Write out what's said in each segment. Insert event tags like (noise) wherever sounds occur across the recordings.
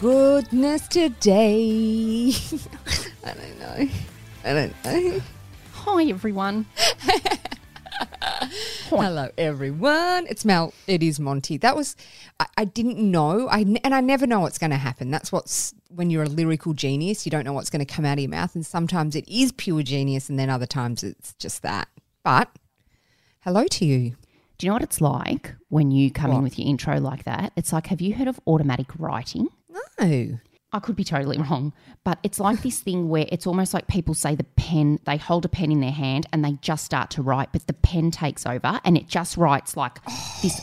goodness today. (laughs) I don't know. I don't know. Hi, everyone. (laughs) Hello, everyone. It's Mel. It is Monty. That was, I, I didn't know. I, and I never know what's going to happen. That's what's, when you're a lyrical genius, you don't know what's going to come out of your mouth. And sometimes it is pure genius, and then other times it's just that. But hello to you. Do you know what it's like when you come What? in with your intro like that? It's like, have you heard of automatic writing? No. I could be totally wrong, but it's like this thing where it's almost like people say the pen, they hold a pen in their hand and they just start to write, but the pen takes over and it just writes like oh. this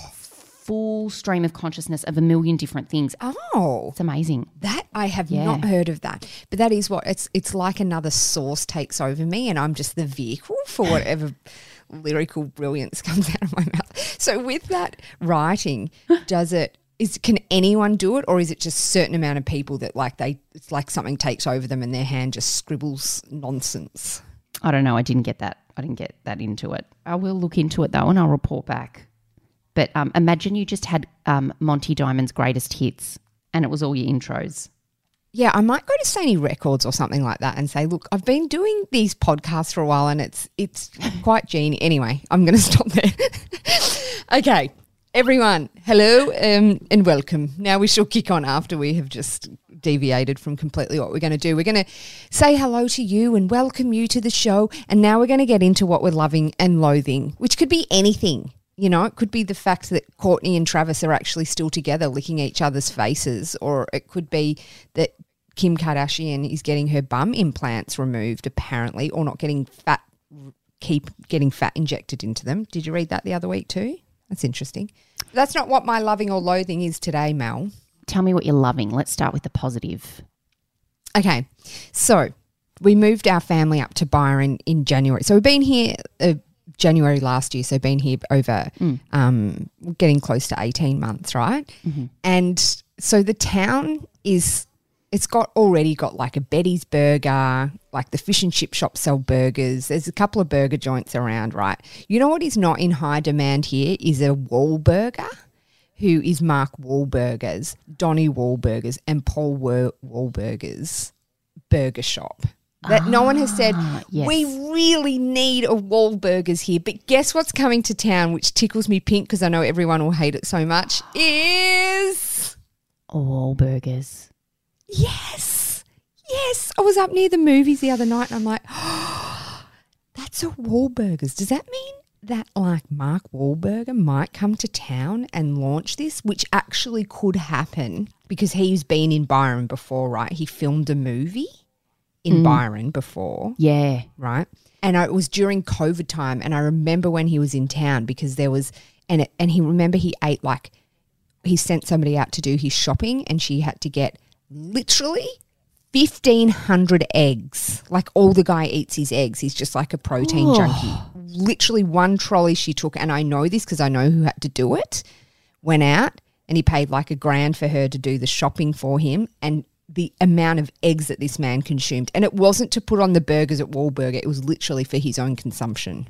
full stream of consciousness of a million different things. Oh. It's amazing. That I have Yeah. not heard of that. But that is what it's it's like another source takes over me and I'm just the vehicle for whatever (laughs) lyrical brilliance comes out of my mouth. So with that writing, does it is can anyone do it or is it just certain amount of people that like they it's like something takes over them and their hand just scribbles nonsense? I don't know. I didn't get that. I didn't get that into it. I will look into it though and I'll report back. But um, imagine you just had um, Monty Dimond's greatest hits and it was all your intros. Yeah, I might go to Sony Records or something like that and say, "Look, I've been doing these podcasts for a while, and it's it's quite genius." Anyway, I'm going (laughs) to stop there. (laughs) okay, everyone, hello um, and welcome. Now we shall kick on after we have just deviated from completely what we're going to do. We're going to say hello to you and welcome you to the show, and now we're going to get into what we're loving and loathing, which could be anything. You know, it could be the fact that Courtney and Travis are actually still together, licking each other's faces, or it could be that Kim Kardashian is getting her bum implants removed, apparently, or not getting fat, keep getting fat injected into them. Did you read that the other week too? That's interesting. That's not what my loving or loathing is today, Mel. Tell me what you're loving. Let's start with the positive. Okay, so we moved our family up to Byron in January. So we've been here uh, January last year. So been here over um, getting close to eighteen months, right? And so the town is. It's got already got like a Betty's burger, like the fish and chip shop sell burgers. There's a couple of burger joints around, right? You know what is not in high demand here is a Wahlburger who is Mark Wahlburgers, Donnie Wahlburgers, and Paul Wa- Wahlburgers burger shop. That no one has said ah, yes. we really need a Wahlburgers here. But guess what's coming to town, which tickles me pink because I know everyone will hate it so much, is All burgers. Yes, yes. I was up near the movies the other night and I'm like, (gasps) that's a Wahlburgers. Does that mean that like Mark Wahlberger might come to town and launch this, which actually could happen because he's been in Byron before, right? He filmed a movie in mm. Byron before Yeah. right? And I, it was during COVID time, and I remember when he was in town because there was, and it, and he remember he ate like, he sent somebody out to do his shopping, and she had to get literally fifteen hundred eggs. Like all the guy eats his eggs. He's just like a protein junkie. Literally one trolley she took, and I know this because I know who had to do it. Went out, and he paid like a grand for her to do the shopping for him, and the amount of eggs that this man consumed. And it wasn't to put on the burgers at Wahlburger, it was literally for his own consumption.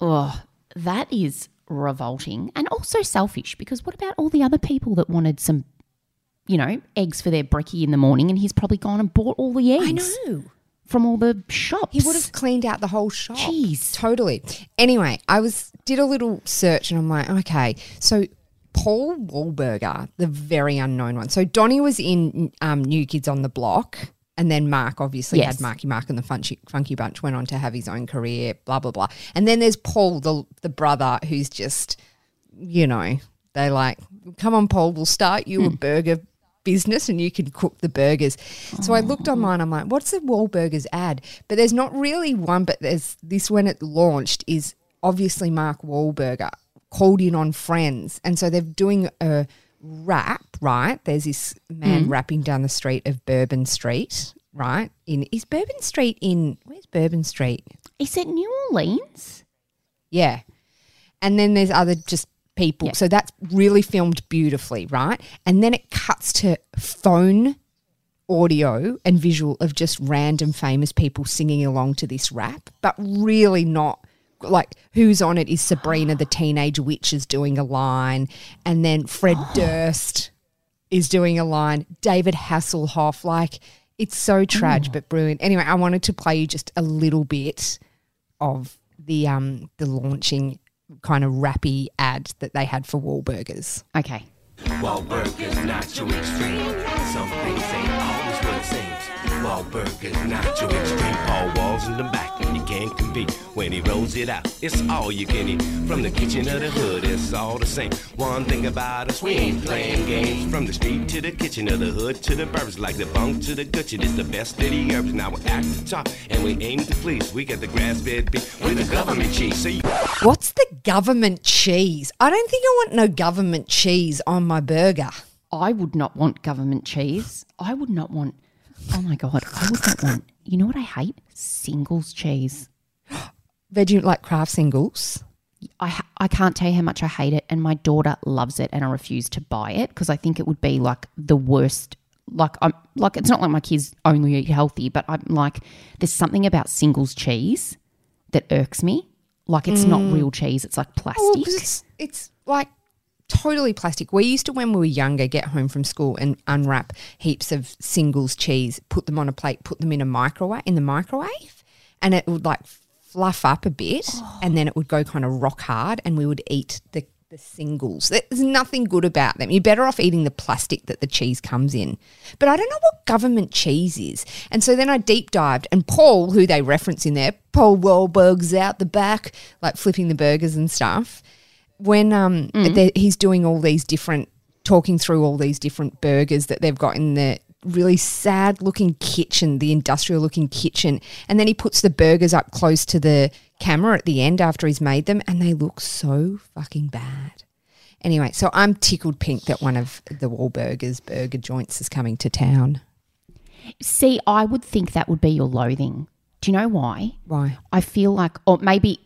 Oh, that is revolting and also selfish because what about all the other people that wanted some, you know, eggs for their brekkie in the morning and he's probably gone and bought all the eggs I know. from all the shops? He would have cleaned out the whole shop. Jeez. Totally. Anyway, I was did a little search and I'm like, okay, so Paul Wahlberger, the very unknown one. So Donnie was in um, New Kids on the Block, and then Mark obviously Yes. had Marky Mark and the Funky, Funky Bunch went on to have his own career, blah blah blah. And then there's Paul, the the brother, who's just, you know, they like, come on, Paul, we'll start you a burger business and you can cook the burgers. So I looked oh. online, I'm like, what's the Wahlburgers ad? But there's not really one, but there's this when it launched is obviously Mark Wahlberger called in on friends. And so they're doing a rap, right? There's this man mm. rapping down the street of Bourbon Street, right? In is Bourbon Street in where's Bourbon Street? Is it New Orleans? Yeah. And then there's other just people. Yeah. So that's really filmed beautifully, right? And then it cuts to phone audio and visual of just random famous people singing along to this rap, but really not like who's on it is Sabrina the teenage witch is doing a line and then Fred (gasps) Durst is doing a line. David Hasselhoff, like it's so tragic but brilliant. Anyway, I wanted to play you just a little bit of the um the launching kind of rappy ad that they had for Wahlburgers. Okay. Wahlburgers not your extreme. Some things ain't always what it seems. Wahlburgers not your extreme. Paul Walls in the back, you can't compete. When he rolls it out, it's all you can eat. From the kitchen to the hood, it's all the same. One thing about us, we ain't playing games. From the street to the kitchen, to the hood to the burbs, like the bunk to the gutchin. It's the best of the herbs. Now we're at the top, and we aim to please. We got the grass-fed beef with the government cheese. So you What's the government cheese? I don't think I want no government cheese on my burger. I would not want government cheese. I would not want. Oh my god! I would not want. You know what I hate? Singles cheese. (gasps) Veggie like Kraft singles. I ha- I can't tell you how much I hate it, and my daughter loves it, and I refuse to buy it because I think it would be like the worst. Like I'm like it's not like my kids only eat healthy, but I'm like there's something about singles cheese that irks me. Like it's not mm. real cheese; it's like plastic. Well, 'cause it's it's like totally plastic. We used to when we were younger get home from school and unwrap heaps of singles cheese, put them on a plate, put them in a microwave in the microwave, and it would like fluff up a bit, and then it would go kind of rock hard, and we would eat the the singles. There's nothing good about them. You're better off eating the plastic that the cheese comes in. But I don't know what government cheese is. And so then I deep dived, and Paul, who they reference in there, Paul Wahlberg's out the back, like flipping the burgers and stuff. When um they- he's doing all these different, talking through all these different burgers that they've got in the really sad looking kitchen, the industrial looking kitchen, and then he puts the burgers up close to the camera at the end after he's made them, and they look so fucking bad. Anyway, so I'm tickled pink that one of the Wahlburgers burger joints is coming to town. See, I would think that would be your loathing. Do you know why? Why? I feel like, or maybe,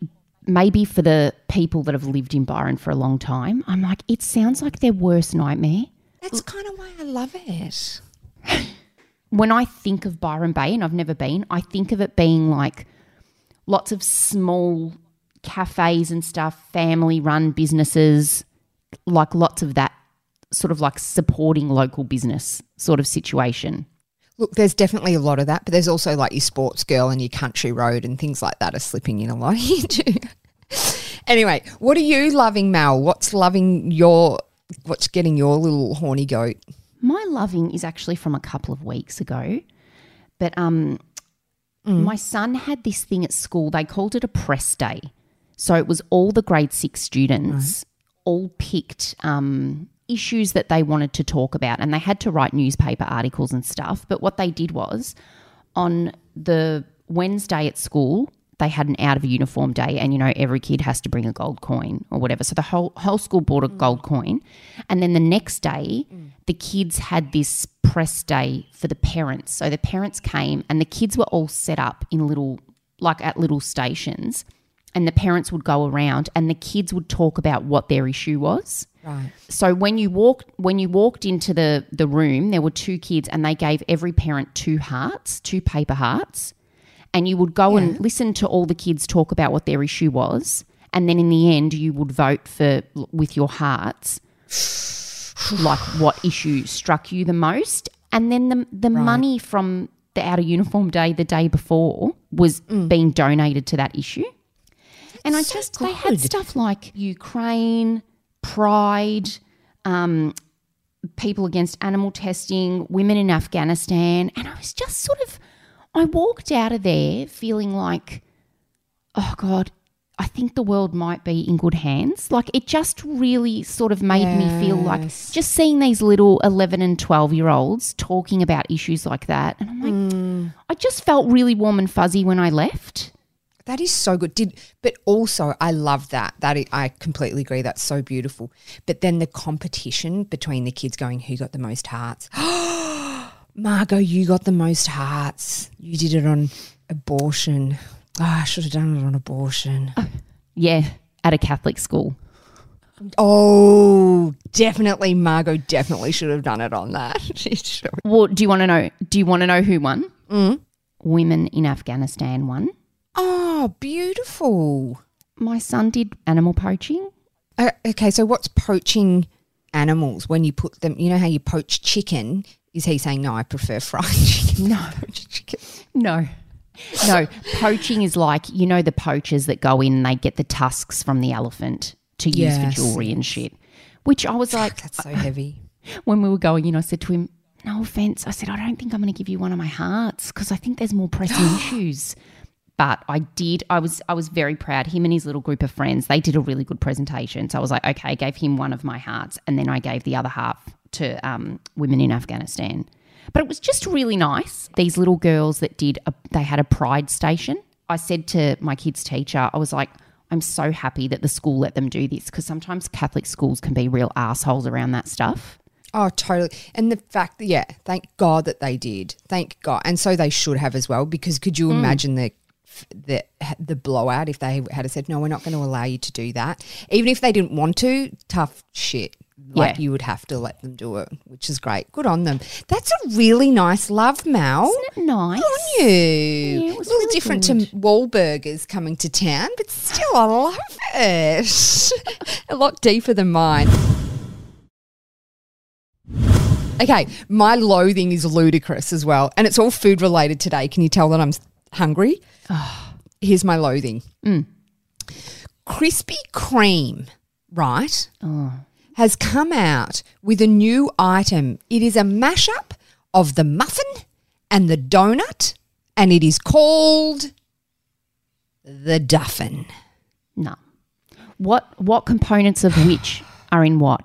maybe for the people that have lived in Byron for a long time, I'm like, it sounds like their worst nightmare. That's kind of why I love it. (laughs) When I think of Byron Bay, and I've never been, I think of it being like lots of small cafes and stuff, family run businesses, like lots of that sort of like supporting local business sort of situation. Look, there's definitely a lot of that, but there's also like your Sportsgirl and your country road and things like that are slipping in a lot here too. (laughs) anyway, what are you loving, Mal? What's loving your, what's getting your little horny goat? My loving is actually from a couple of weeks ago, but um, my son had this thing at school. They called it a press day, so it was all the grade six students all picked um, issues that they wanted to talk about, and they had to write newspaper articles and stuff. But what they did was on the Wednesday at school, they had an out of uniform day, and you know every kid has to bring a gold coin or whatever. So the whole whole school bought a mm. gold coin, and then the next day, mm. the kids had this press day for the parents. So the parents came, and the kids were all set up in little like at little stations, and the parents would go around, and the kids would talk about what their issue was. Right. So when you walked when you walked into the the room, there were two kids, and they gave every parent two hearts, two paper hearts, and you would go and listen to all the kids talk about what their issue was, and then in the end, you would vote for with your hearts, like what issue struck you the most, and then the the money from the out of uniform day the day before was mm. being donated to that issue. And I just they had stuff like Ukraine, Pride, um, people against animal testing, women in Afghanistan, and I was just sort of I walked out of there feeling like, oh God, I think the world might be in good hands. Like it just really sort of made me feel like just seeing these little 11 and 12 year olds talking about issues like that. And I'm like, Mm. I just felt really warm and fuzzy when I left. That is so good. Did but also I love that. That i- I completely agree. That's so beautiful. But then the competition between the kids going, who got the most hearts? (gasps) Margot, you got the most hearts. You did it on abortion. Ah, I should have done it on abortion. Yeah, at a Catholic school. Oh, definitely, Margot. Definitely should have done it on that. (laughs) Well, do you want to know? Do you want to know who won? Mm. Women in Afghanistan won. Oh, beautiful. My son did animal poaching. Uh, okay, so what's poaching animals when you put them. You know how you poach chicken? Is he saying no? I prefer fried (laughs) chicken. No. chicken. No. No, poaching is like, you know, the poachers that go in and they get the tusks from the elephant to use Yes. for jewelry and shit. Which I was like, That's so heavy. (laughs) when we were going you know, I said to him, No offense. I said, I don't think I'm going to give you one of my hearts because I think there's more pressing (gasps) issues. But I did. I was. I was very proud. Him and his little group of friends. They did a really good presentation. So I was like, okay. I gave him one of my hearts, and then I gave the other half to um, women in Afghanistan. But it was just really nice. These little girls that did. A, they had a pride station. I said to my kids' teacher, I was like, I'm so happy that the school let them do this because sometimes Catholic schools can be real assholes around that stuff. Oh, totally. And the fact that, yeah, thank God that they did. Thank God. And so they should have as well, because could you imagine the the the blowout if they had said no we're not going to allow you to do that even if they didn't want to tough shit like Yeah. you would have to let them do it which is great good on them that's a really nice love mal Isn't it nice? Good on you it was a little really different to Wahlburgers coming to town but still I love it (laughs) a lot deeper than mine Okay, my loathing is ludicrous as well. And it's all food related today. Can you tell that I'm hungry? (sighs) Here's my loathing mm. Krispy Kreme, right? Oh. Has come out with a new item. It is a mashup of the muffin and the donut, and it is called the Duffin. No. What what components of which are in what?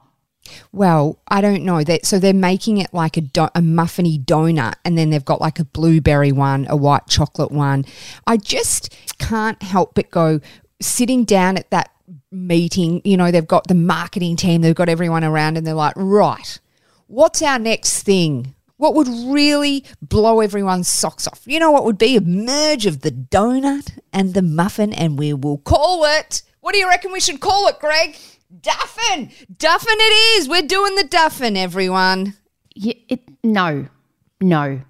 Well, I don't know. that. so they're making it like a, do- a muffiny donut, and then they've got like a blueberry one, a white chocolate one. I just can't help but go sitting down at that meeting. You know, they've got the marketing team, they've got everyone around, and they're like, right, what's our next thing? What would really blow everyone's socks off? You know what would be a merge of the donut and the muffin, and we will call it. What do you reckon we should call it, Greg? Duffin! Duffin it is! We're doing the Duffin, everyone. Yeah, it, no, no.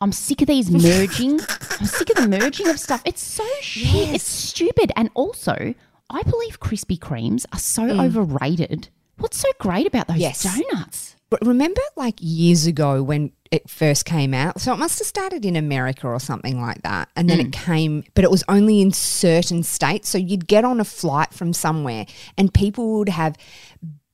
I'm sick of these merging. (laughs) I'm sick of the merging of stuff. It's so shit. It's stupid. And also, I believe Krispy Kremes are so overrated. What's so great about those Mm. Yes. donuts? But remember, like years ago when it first came out? So it must have started in America or something like that. And then it mm. came, but it was only in certain states. So you'd get on a flight from somewhere and people would have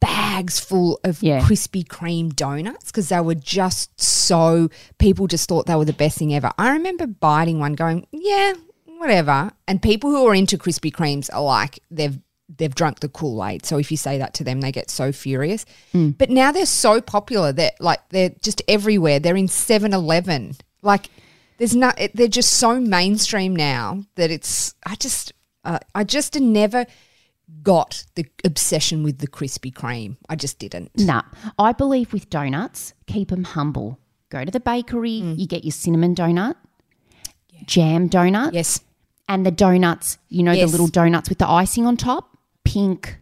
bags full of Yeah. Krispy Kreme donuts because they were just so, people just thought they were the best thing ever. I remember biting one going, yeah, whatever. And people who are into Krispy Kremes are like, they've, they've drunk the Kool Aid. So if you say that to them, they get so furious. But now they're so popular that like they're just everywhere. They're in 7 Eleven. Like there's not, it- they're just so mainstream now that it's, I just, uh, I just never got the obsession with the Krispy Kreme. I just didn't. Nah. I believe with donuts, keep them humble. Go to the bakery, Mm. you get your cinnamon donut, jam donut, Yes. and the donuts, you know, Yes. the little donuts with the icing on top, pink,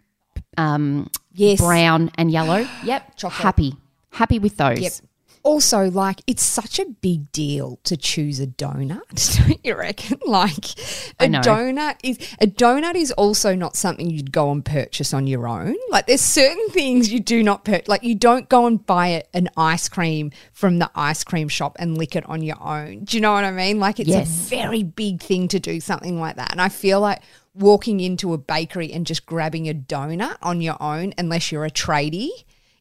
um, Yes. brown, and yellow. (gasps) Yep. Chocolate. Happy. Happy with those. Yep. Also, like, it's such a big deal to choose a donut, (laughs) don't you reckon? (laughs) Like, a donut is a donut is also not something you'd go and purchase on your own. Like, there's certain things you do not purchase. Like, you don't go and buy a, an ice cream from the ice cream shop and lick it on your own. Do you know what I mean? Like, it's Yes. a very big thing to do something like that. And I feel like walking into a bakery and just grabbing a donut on your own, unless you're a tradie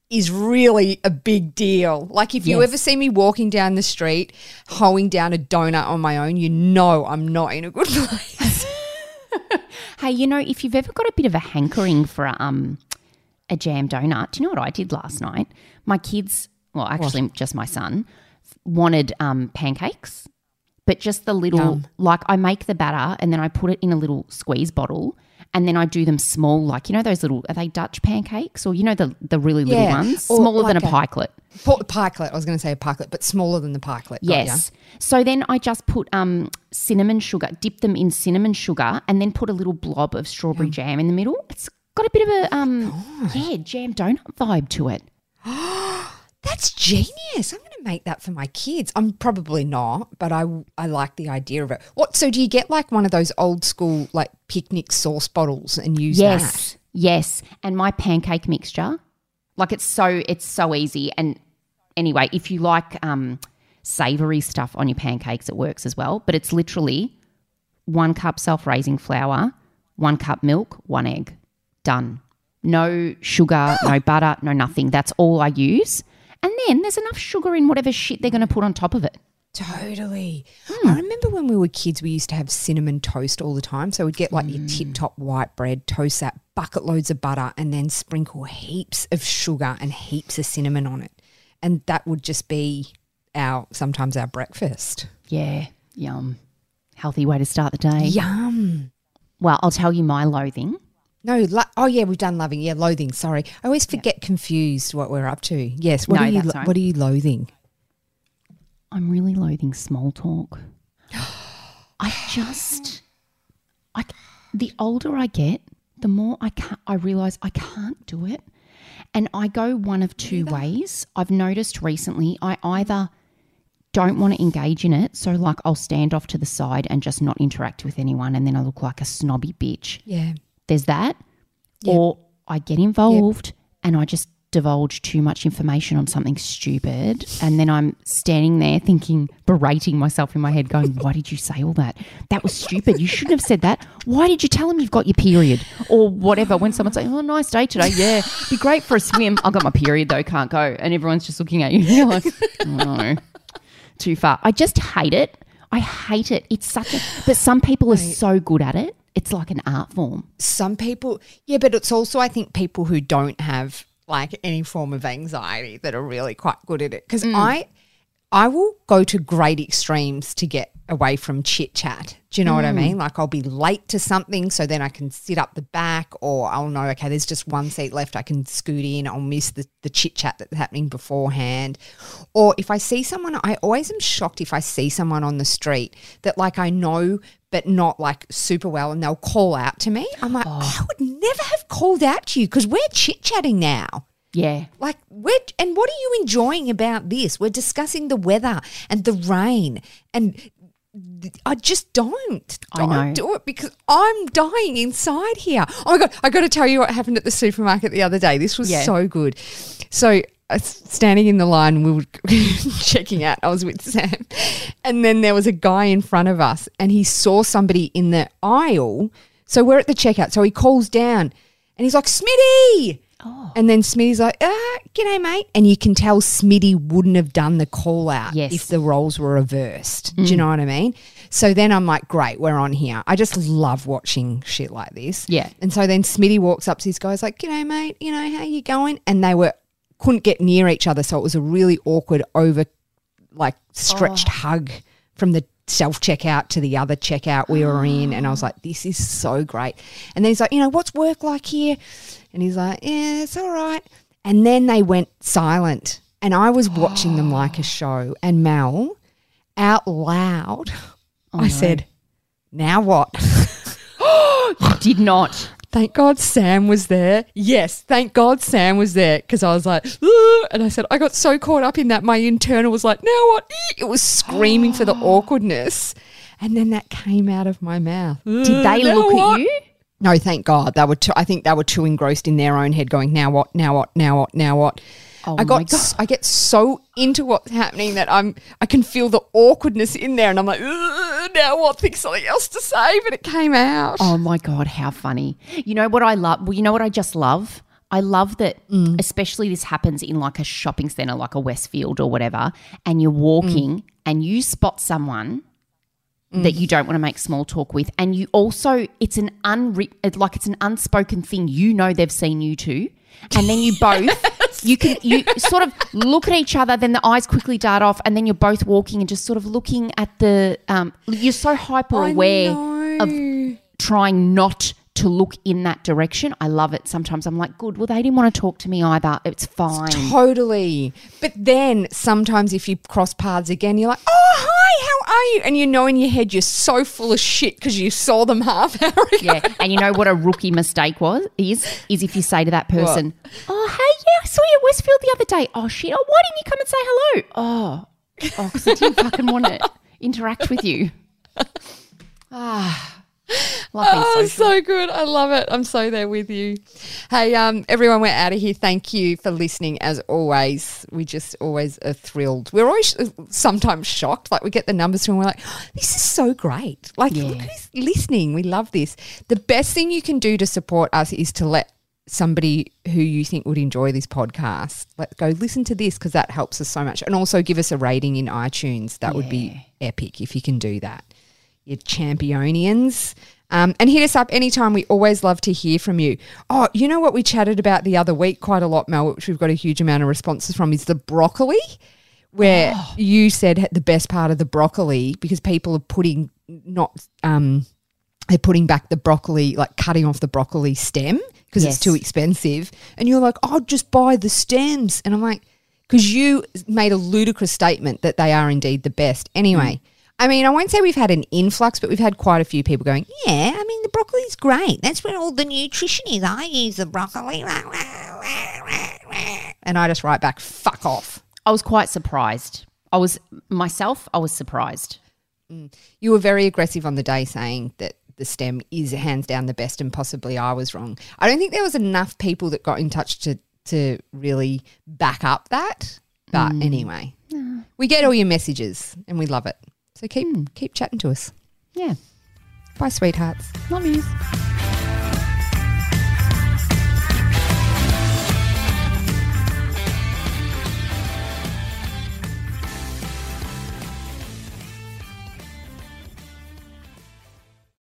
is really a big deal. Like if you Yes. ever see me walking down the street hoeing down a donut on my own, you know I'm not in a good (laughs) place. (laughs) Hey, you know, if you've ever got a bit of a hankering for a, um, a jam donut, do you know what I did last night? My kids, well, actually, just my son, wanted um, pancakes, but just the little, Yum. like I make the batter and then I put it in a little squeeze bottle. And then I do them small, like you know those little are they Dutch pancakes or you know the the really little Yeah, ones, or smaller than a like a- pikelet. Pikelet, I was going to say a pikelet, but smaller than the pikelet. Yes. So then I just put um, cinnamon sugar, dip them in cinnamon sugar, and then put a little blob of strawberry jam in the middle. It's got a bit of a um, yeah, jam donut vibe to it. (gasps) (gasps) That's genius. I'm going to make that for my kids. I'm probably not, but I I like the idea of it. What? So do you get like one of those old school like picnic sauce bottles and use Yes, yes. And my pancake mixture, Like it's so it's so easy. And anyway, if you like um, savory stuff on your pancakes, it works as well. But it's literally one cup self-raising flour, one cup milk, one egg. Done. No sugar, (gasps) no butter, no nothing. That's all I use. And then there's enough sugar in whatever shit they're going to put on top of it. Totally. Hmm. I remember when we were kids, we used to have cinnamon toast all the time. So we'd get like your hmm. tip top white bread, toast that, bucket loads of butter, and then sprinkle heaps of sugar and heaps of cinnamon on it. And that would just be our sometimes our breakfast. Yeah, yum. Healthy way to start the day. Yum. Well, I'll tell you my loathing. No, lo- oh yeah, we've done loving. Yeah, loathing. Sorry, I always forget confused what we're up to. Yes, what No, are you? that's lo- all right. What are you loathing? I'm really loathing small talk. (gasps) I just, I, the older I get, the more I can't, I realize I can't do it. And I go one of two ways. I've noticed recently, I either don't want to engage in it. So, like, I'll stand off to the side and just not interact with anyone. And then I look like a snobby bitch. Yeah. There's that. Or I get involved and I just divulge too much information on something stupid. And then I'm standing there thinking, berating myself in my head, going, Why did you say all that? That was stupid. You shouldn't have said that. Why did you tell him you've got your period? Or whatever. When someone's like, Oh, nice day today. Yeah. Be great for a swim. I've got my period though, can't go. And everyone's just looking at you. (laughs) You're like, Oh, no. Too far. I just hate it. I hate it. It's such a, but some people are so good at it. It's like an art form. Some people, yeah, but it's also I think people who don't have like any form of anxiety that are really quite good at it. Because mm. I, I will go to great extremes to get away from chit chat. Do you know what I hmm. mean? Like I'll be late to something, so then I can sit up the back, or I'll know okay, there's just one seat left. I can scoot in. I'll miss the the chit chat that's happening beforehand. Or if I see someone, I always am shocked if I see someone on the street that like I know. But not like super well, and they'll call out to me. I'm like, oh. I would never have called out to you because we're chit chatting now. Yeah. Like, we're, and what are you enjoying about this? We're discussing the weather and the rain, and I just don't. I Don't know. do it because I'm dying inside here. Oh my god! I got to tell you what happened at the supermarket the other day. This was Yeah. so good. So. Uh, standing in the line, we were (laughs) checking out. I was with Sam, and then there was a guy in front of us, and he saw somebody in the aisle. So we're at the checkout. So he calls down, and he's like, "Smitty!" And then Smitty's like, ah, g'day, mate. And you can tell Smitty wouldn't have done the call out Yes. if the roles were reversed. Do you know what I mean? So then I'm like, great, we're on here. I just love watching shit like this. Yeah. And so then Smitty walks up to this guy's like, g'day, mate. You know, how you going? And they were, couldn't get near each other. So it was a really awkward, over, like, stretched hug from the self checkout to the other checkout we were in. And I was like, this is so great. And then he's like, you know, what's work like here? And he's like, yeah, it's all right. And then they went silent. And I was watching them like a show. And Mel, out loud, (gasps) oh, I said, now what? (gasps) Did not. Thank God Sam was there. Yes, thank God Sam was there because I was like, "Ugh," and I said, I got so caught up in that. My internal was like, now what? It was screaming for the (gasps) awkwardness. And then that came out of my mouth. Did they look at you? No, thank God. They were. Too, I think they were too engrossed in their own head, going, "Now what? Now what? Now what? Now what?" Oh I got. my God. s- I get so into what's happening that I'm. I can feel the awkwardness in there, and I'm like, "Ugh, "Now what?" Think something else to say, but it came out. Oh my God, how funny. You know what I love? Well, you know what I just love? I love that, mm. especially this happens in like a shopping center, like a Westfield or whatever, and you're walking mm. and you spot someone that you don't want to make small talk with, and you also it's an unwritten, like it's an unspoken thing. You know they've seen you too, and then you both (laughs) you can you sort of look at each other, then the eyes quickly dart off, and then you're both walking and just sort of looking at the. Um, you're so hyper aware of trying not to look in that direction. I love it. Sometimes I'm like, good. Well, they didn't want to talk to me either. It's fine. Totally. But then sometimes if you cross paths again, you're like, oh, hi, how are you? And you know in your head you're so full of shit because you saw them half (laughs) hour ago. Yeah, and you know what a rookie mistake was is is if you say to that person, "Oh, hey, yeah, I saw you at Westfield the other day. Oh shit, oh, why didn't you come and say hello? Oh, oh, because I didn't fucking want to interact with you. Being (laughs) ah. Oh, so good. I love it. I'm so there with you. Hey, um, everyone, we're out of here. Thank you for listening as always. We just always are thrilled. We're always sometimes shocked. Like we get the numbers through and we're like, "Oh, this is so great. Like, look who's listening. We love this. The best thing you can do to support us is to let somebody who you think would enjoy this podcast, let go listen to this because that helps us so much. And also give us a rating in iTunes. That would be epic if you can do that you championians. Um, and hit us up anytime. We always love to hear from you. Oh, you know what we chatted about the other week quite a lot, Mel, which we've got a huge amount of responses from, is the broccoli, where you said the best part of the broccoli because people are putting not um, they're putting back the broccoli, like cutting off the broccoli stem because Yes. it's too expensive. And you're like, oh, just buy the stems. And I'm like, because you made a ludicrous statement that they are indeed the best. Anyway, I mean, I won't say we've had an influx, but we've had quite a few people going, yeah, I mean, the broccoli's great. That's where all the nutrition is. I use the broccoli. And I just write back, fuck off. I was quite surprised. I was myself. I was surprised. Mm. You were very aggressive on the day saying that the stem is hands down the best and possibly I was wrong. I don't think there was enough people that got in touch to to really back up that. But mm. anyway, we get all your messages and we love it. So keep keep chatting to us. Yeah, Bye, sweethearts. love yous.